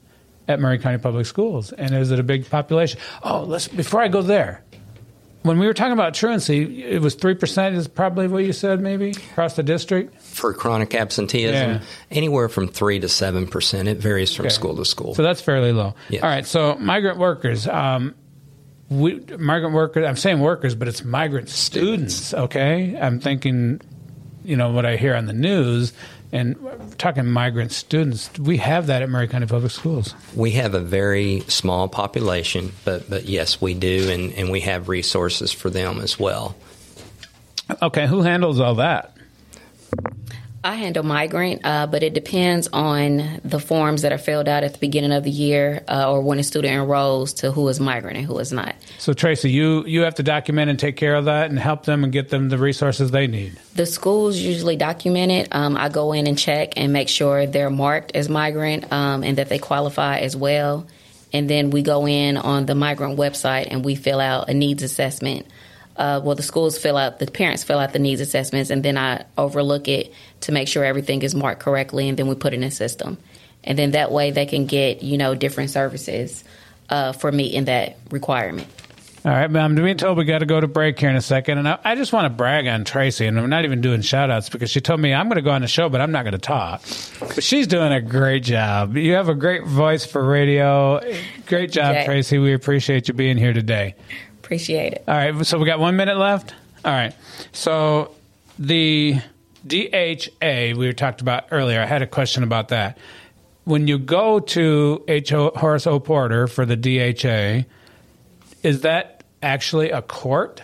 at Maury County Public Schools? And is it a big population? Oh, let's before I go there when we were talking about truancy, it was three percent is probably what you said, maybe across the district for chronic absenteeism. Yeah. Anywhere from three to seven percent. It varies from okay. school to school. So that's fairly low. Yes. All right. So migrant workers. Um, we, migrant workers. I'm saying workers, but it's migrant students. students. Okay. I'm thinking, you know, what I hear on the news and talking migrant students, we have that at Maury County Public Schools. We have a very small population, but but yes, we do, and, and we have resources for them as well. Okay, who handles all that? I handle migrant, uh, but it depends on the forms that are filled out at the beginning of the year uh, or when a student enrolls to who is migrant and who is not. So, Tracy, you, you have to document and take care of that and help them and get them the resources they need. The schools usually document it. Um, I go in and check and make sure they're marked as migrant um, and that they qualify as well. And then we go in on the migrant website and we fill out a needs assessment uh, well, the schools fill out, the parents fill out the needs assessments, and then I overlook it to make sure everything is marked correctly, and then we put it in a system. And then that way they can get, you know, different services uh, for meeting that requirement. All right, but I'm being told we got to go to break here in a second. And I, I just want to brag on Tracy, and I'm not even doing shout outs because she told me I'm going to go on the show, but I'm not going to talk. But she's doing a great job. You have a great voice for radio. Great job, okay. Tracy. We appreciate you being here today. Appreciate it. All right. So we got one minute left. All right. So the DHA we talked about earlier. I had a question about that. When you go to H. Horace O. Porter for the DHA, is that actually a court?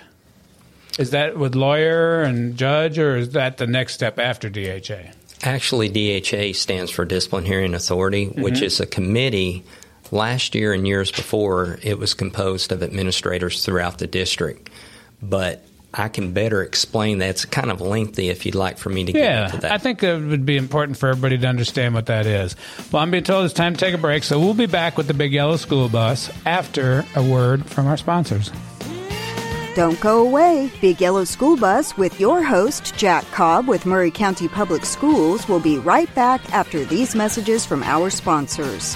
Is that with lawyer and judge, or is that the next step after DHA? Actually, DHA stands for Discipline Hearing Authority, mm-hmm. which is a committee Last year and years before, it was composed of administrators throughout the district. But I can better explain that. It's kind of lengthy if you'd like for me to get yeah, into that. I think it would be important for everybody to understand what that is. Well, I'm being told it's time to take a break, so we'll be back with the Big Yellow School Bus after a word from our sponsors. Don't go away. Big Yellow School Bus with your host, Jack Cobb with Maury County Public Schools, will be right back after these messages from our sponsors.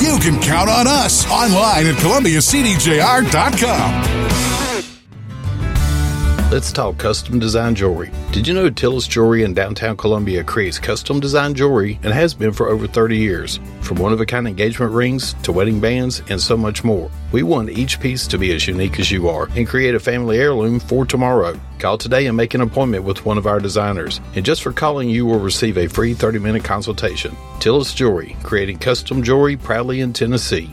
you can count on us online at ColumbiaCDJR.com. Let's talk custom design jewelry. Did you know Tillis Jewelry in downtown Columbia creates custom design jewelry and has been for over 30 years? From one of a kind engagement rings to wedding bands and so much more. We want each piece to be as unique as you are and create a family heirloom for tomorrow. Call today and make an appointment with one of our designers. And just for calling, you will receive a free 30 minute consultation. Tillis Jewelry, creating custom jewelry proudly in Tennessee.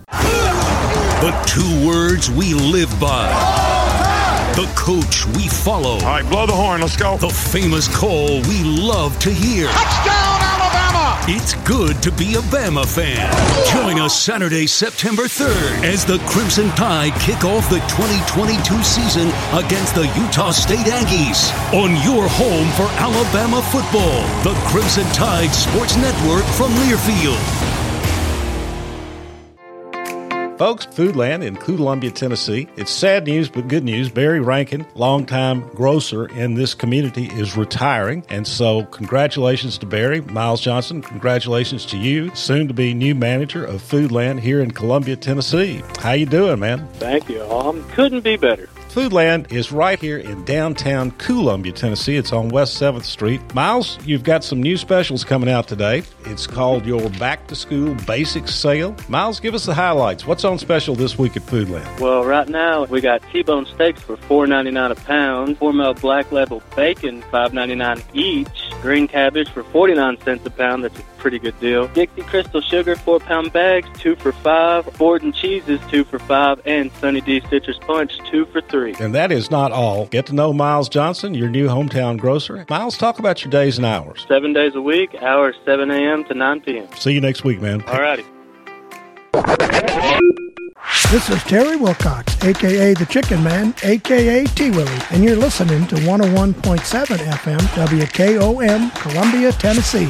The two words we live by. The coach we follow. All right, blow the horn. Let's go. The famous call we love to hear. Touchdown, Alabama! It's good to be a Bama fan. Join us Saturday, September 3rd as the Crimson Tide kick off the 2022 season against the Utah State Aggies on your home for Alabama football. The Crimson Tide Sports Network from Learfield. Folks, Foodland in Columbia, Tennessee. It's sad news, but good news. Barry Rankin, longtime grocer in this community, is retiring. And so, congratulations to Barry. Miles Johnson, congratulations to you, soon to be new manager of Foodland here in Columbia, Tennessee. How you doing, man? Thank you. Um, couldn't be better. Foodland is right here in downtown Columbia, Tennessee. It's on West 7th Street. Miles, you've got some new specials coming out today. It's called your Back to School Basics Sale. Miles, give us the highlights. What's on special this week at Foodland? Well, right now we got T-bone steaks for four ninety nine a pound, Hormel Black Label bacon five ninety nine each, green cabbage for forty nine cents a pound. That's a pretty good deal. Dixie Crystal Sugar four pound bags, two for five. Borden cheeses two for five, and Sunny D Citrus Punch two for three. And that is not all. Get to know Miles Johnson, your new hometown grocer. Miles, talk about your days and hours. Seven days a week, hours 7 a.m. to 9 p.m. See you next week, man. All righty. This is Terry Wilcox, aka the Chicken Man, aka T Willie, and you're listening to 101.7 FM WKOM, Columbia, Tennessee.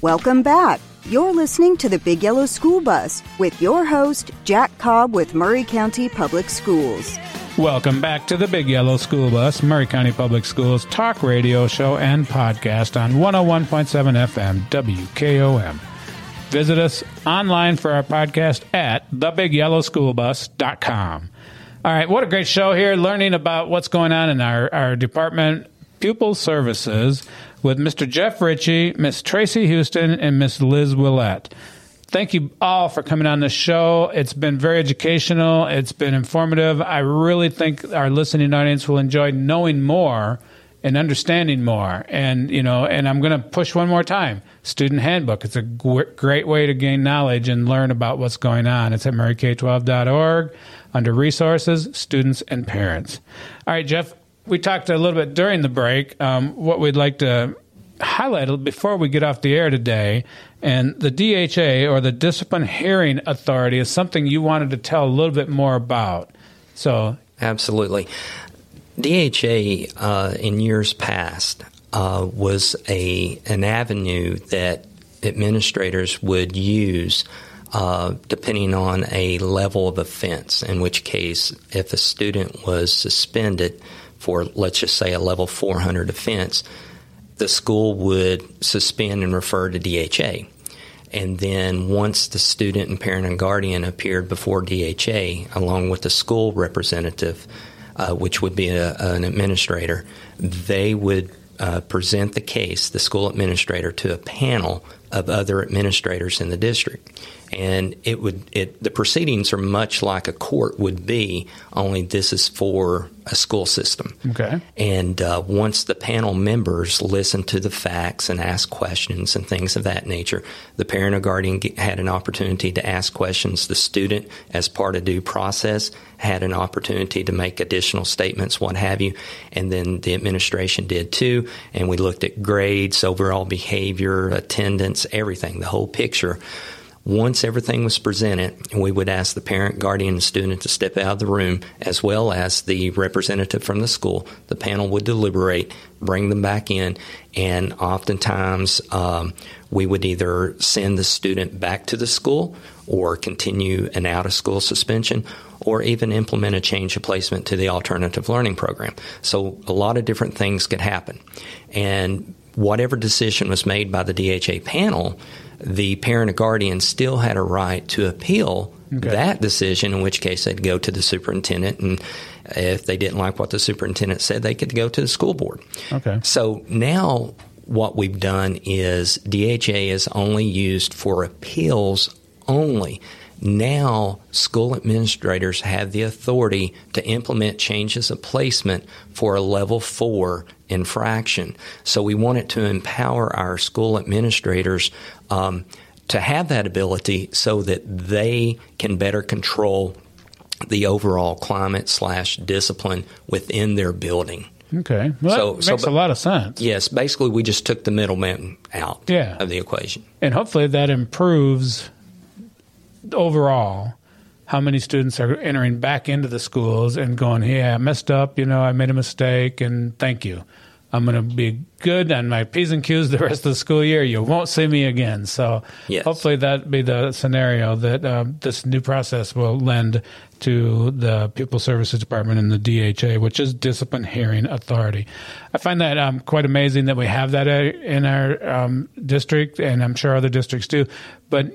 Welcome back. You're listening to the Big Yellow School Bus with your host, Jack Cobb with Maury County Public Schools. Welcome back to the Big Yellow School Bus, Maury County Public Schools talk radio show and podcast on 101.7 FM WKOM. Visit us online for our podcast at thebigyellowschoolbus.com. All right, what a great show here, learning about what's going on in our, our department, pupil services, with Mr. Jeff Ritchie, Miss Tracy Houston, and Miss Liz Willett. Thank you all for coming on the show. It's been very educational. It's been informative. I really think our listening audience will enjoy knowing more and understanding more. And you know, and I'm going to push one more time: student handbook. It's a g- great way to gain knowledge and learn about what's going on. It's at mauryk12.org under resources, students, and parents. All right, Jeff. We talked a little bit during the break. Um, what we'd like to highlight before we get off the air today, and the DHA or the Discipline Hearing Authority is something you wanted to tell a little bit more about. So, absolutely. DHA uh, in years past uh, was a an avenue that administrators would use uh, depending on a level of offense. In which case, if a student was suspended for, let's just say, a level 400 offense, the school would suspend and refer to DHA. And then once the student and parent and guardian appeared before DHA, along with the school representative, uh, which would be a, an administrator, they would uh, present the case, the school administrator, to a panel of other administrators in the district. And it would it the proceedings are much like a court would be, only this is for a school system. Okay. And uh, once the panel members listen to the facts and ask questions and things of that nature, the parent or guardian had an opportunity to ask questions. The student, as part of due process, had an opportunity to make additional statements, what have you. And then the administration did too. And we looked at grades, overall behavior, attendance, everything, the whole picture. Once everything was presented, we would ask the parent, guardian, and student to step out of the room, as well as the representative from the school. The panel would deliberate, bring them back in, and oftentimes um, we would either send the student back to the school or continue an out of school suspension or even implement a change of placement to the alternative learning program. So a lot of different things could happen. And whatever decision was made by the DHA panel, the parent or guardian still had a right to appeal okay. that decision, in which case they'd go to the superintendent. And if they didn't like what the superintendent said, they could go to the school board. Okay. So now what we've done is DHA is only used for appeals only. Now, school administrators have the authority to implement changes of placement for a level four infraction. So, we wanted to empower our school administrators um, to have that ability so that they can better control the overall climate slash discipline within their building. Okay, well, so, that makes so, a lot of sense. Yes, basically, we just took the middleman out yeah. of the equation, and hopefully that improves overall how many students are entering back into the schools and going, "Hey, I messed up. You know, I made a mistake, and thank you." I'm going to be good on my P's and Q's the rest of the school year. You won't see me again. So Yes. hopefully that be the scenario that um, this new process will lend to the Pupil Services Department and the DHA, which is Discipline Hearing Authority. I find that um, quite amazing that we have that uh, in our um, district, and I'm sure other districts do. But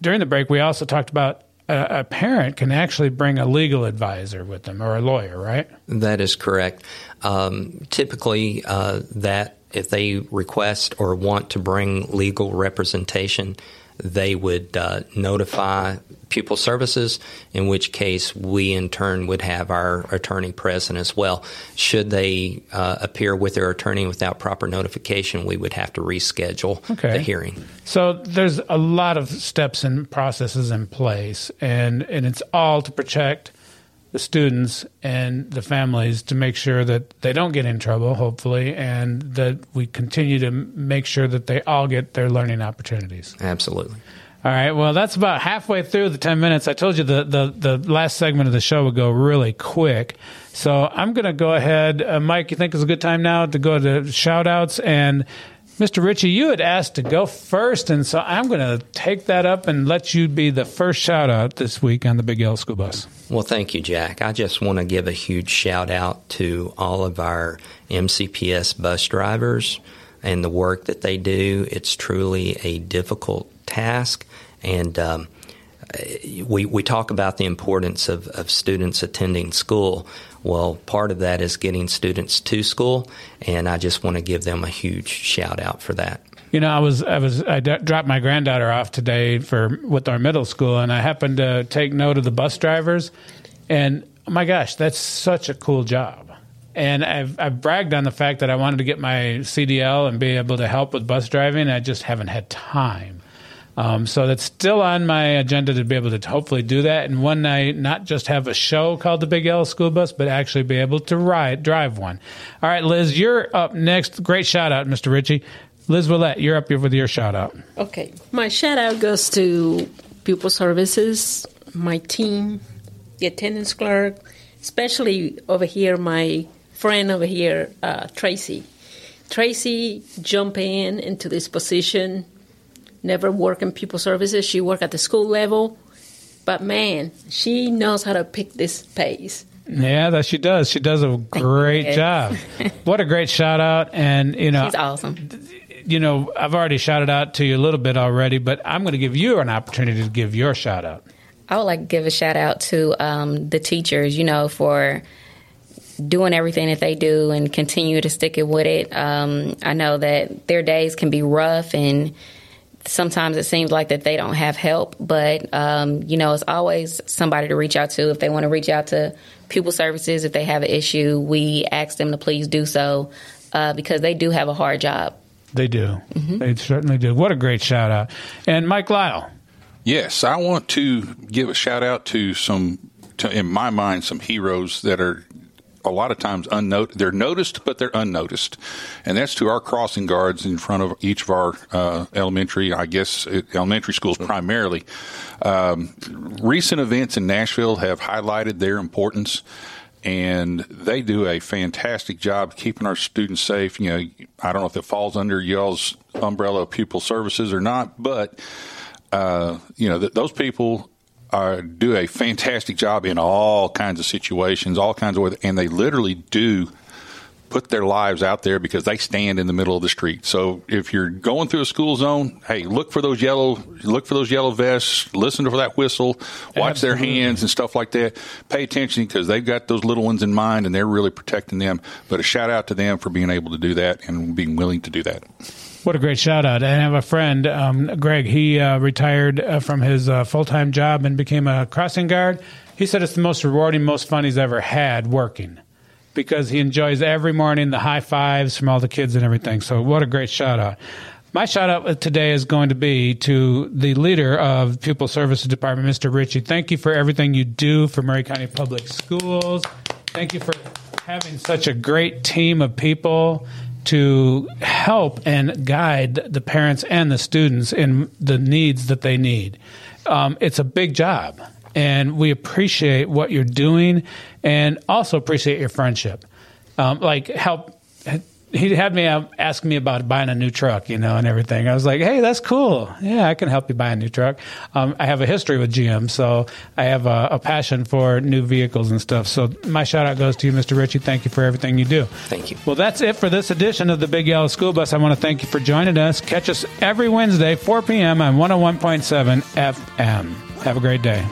during the break, we also talked about a, a parent can actually bring a legal advisor with them or a lawyer, right? That is correct. Um, typically, uh, that if they request or want to bring legal representation, they would uh, notify pupil services, in which case we in turn would have our attorney present as well. Should they uh, appear with their attorney without proper notification, we would have to reschedule Okay. the hearing. So there's a lot of steps and processes in place, and and it's all to protect the students and the families to make sure that they don't get in trouble, hopefully, and that we continue to make sure that they all get their learning opportunities. Absolutely. All right. Well, that's about halfway through the 10 minutes. I told you the, the, the last segment of the show would go really quick. So I'm going to go ahead. Uh, Mike, you think it's a good time now to go to shout outs? And Mr. Ritchie, you had asked to go first. And so I'm going to take that up and let you be the first shout out this week on the Big Yellow School Bus. Well, thank you, Jack. I just want to give a huge shout out to all of our MCPS bus drivers and the work that they do. It's truly a difficult task, and um, we we talk about the importance of, of students attending school. Well, part of that is getting students to school, and I just want to give them a huge shout out for that. You know, I was I was I d- dropped my granddaughter off today for with our middle school, and I happened to take note of the bus drivers, and oh my gosh, that's such a cool job. And I've I've bragged on the fact that I wanted to get my CDL and be able to help with bus driving. I just haven't had time. Um, so that's still on my agenda to be able to hopefully do that, and one night not just have a show called the Big Yellow School Bus, but actually be able to ride drive one. All right, Liz, you're up next. Great shout out, Mr. Ritchie. Liz Willette, you're up here with your shout out. Okay. My shout out goes to Pupil Services, my team, the attendance clerk, especially over here, my friend over here, uh, Tracy. Tracy jumped in into this position, never worked in Pupil Services. She worked at the school level. But man, she knows how to pick this pace. Yeah, that she does. She does a great job. What a great shout out. And, you know, She's awesome. you know, I've already shouted out to you a little bit already, but I'm going to give you an opportunity to give your shout out. I would like to give a shout out to um, the teachers, you know, for doing everything that they do and continue to stick it with it. Um, I know that their days can be rough and sometimes it seems like that they don't have help, but um, you know, it's always somebody to reach out to if they want to reach out to pupil services if they have an issue. We ask them to please do so uh, because they do have a hard job. They do. They certainly do. What a great shout out. And Mike Lyle. Yes, I want to give a shout out to some, to, in my mind, some heroes that are a lot of times unnoticed. They're noticed, but they're unnoticed, and that's to our crossing guards in front of each of our uh, elementary, I guess, uh, elementary schools primarily. Um, recent events in Nashville have highlighted their importance. And they do a fantastic job keeping our students safe. You know, I don't know if it falls under y'all's umbrella of pupil services or not, but uh, you know, th- those people are, do a fantastic job in all kinds of situations, all kinds of and they literally do put their lives out there because they stand in the middle of the street. So if you're going through a school zone, hey, look for those yellow, look for those yellow vests, listen for that whistle, watch their hands and stuff like that. Pay attention because they've got those little ones in mind and they're really protecting them. But a shout out to them for being able to do that and being willing to do that. What a great shout out. I have a friend, um, Greg. He uh, retired uh, from his uh, full time job and became a crossing guard. He said it's the most rewarding, most fun he's ever had working because he enjoys every morning the high fives from all the kids and everything. So, what a great shout out. My shout out today is going to be to the leader of Pupil Services Department, Mr. Ritchie. Thank you for everything you do for Maury County Public Schools. Thank you for having such a great team of people to help and guide the parents and the students in the needs that they need. Um, it's a big job, and we appreciate what you're doing, and also appreciate your friendship. Um, like help, he had me uh, ask me about buying a new truck, you know, and everything. I was like, hey, that's cool. Yeah, I can help you buy a new truck. Um, I have a history with GM, so I have a, a, passion for new vehicles and stuff. So my shout out goes to you, Mr. Ritchie. Thank you for everything you do. Thank you. Well, that's it for this edition of the Big Yellow School Bus. I want to thank you for joining us. Catch us every Wednesday, 4 p.m. on 101.7 FM. Have a great day.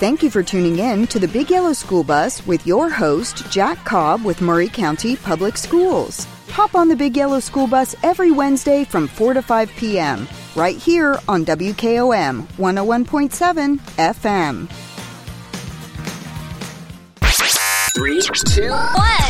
Thank you for tuning in to the Big Yellow School Bus with your host, Jack Cobb with Maury County Public Schools. Hop on the Big Yellow School Bus every Wednesday from 4 to 5 p.m. right here on WKOM 101.7 FM. Three, two, one.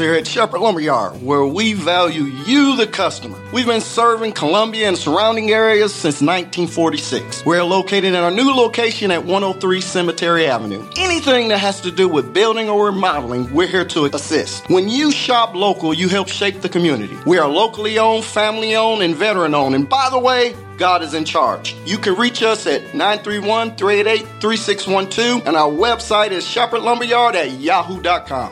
here at Shepherd Lumberyard, where we value you, the customer. We've been serving Columbia and surrounding areas since 1946. We're located in our new location at 103 Cemetery Avenue. Anything that has to do with building or remodeling, we're here to assist. When you shop local, you help shape the community. We are locally owned, family owned, and veteran owned. And by the way, God is in charge. You can reach us at 931 388 3612, and our website is shepherdlumberyard at yahoo.com.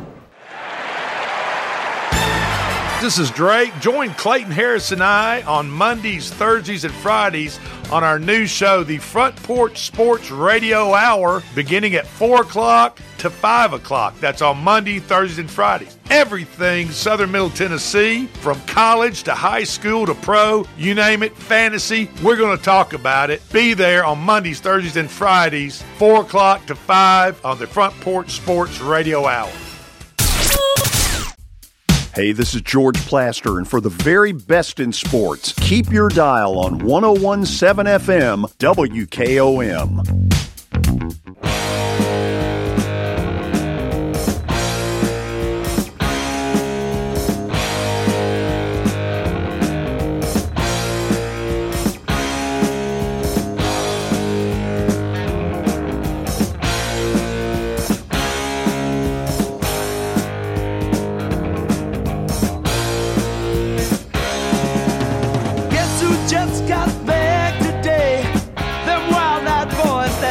This is Drake. Join Clayton Harris and I on Mondays, Thursdays, and Fridays on our new show, the Front Porch Sports Radio Hour, beginning at 4 o'clock to 5 o'clock. That's on Monday, Thursdays, and Fridays. Everything Southern Middle Tennessee, from college to high school to pro, you name it, fantasy, we're going to talk about it. Be there on Mondays, Thursdays, and Fridays, 4 o'clock to 5 on the Front Porch Sports Radio Hour. Hey, this is George Plaster, and for the very best in sports, keep your dial on 1017 FM WKOM.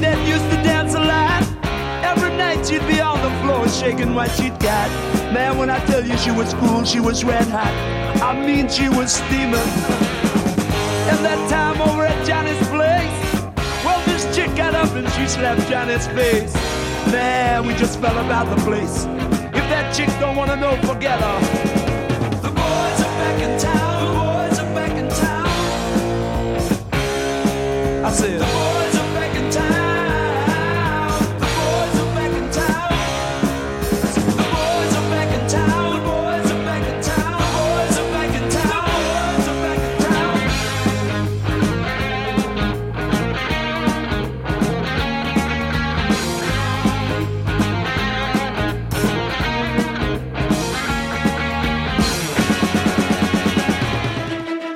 that used to dance a lot. Every night she'd be on the floor shaking what she'd got. Man, when I tell you she was cool, she was red hot. I mean, she was steaming. And that time over at Johnny's place, well, this chick got up and she slapped Johnny's face. Man, we just fell about the place. If that chick don't wanna know, forget her. The boys are back in town. The boys are back in town. I said.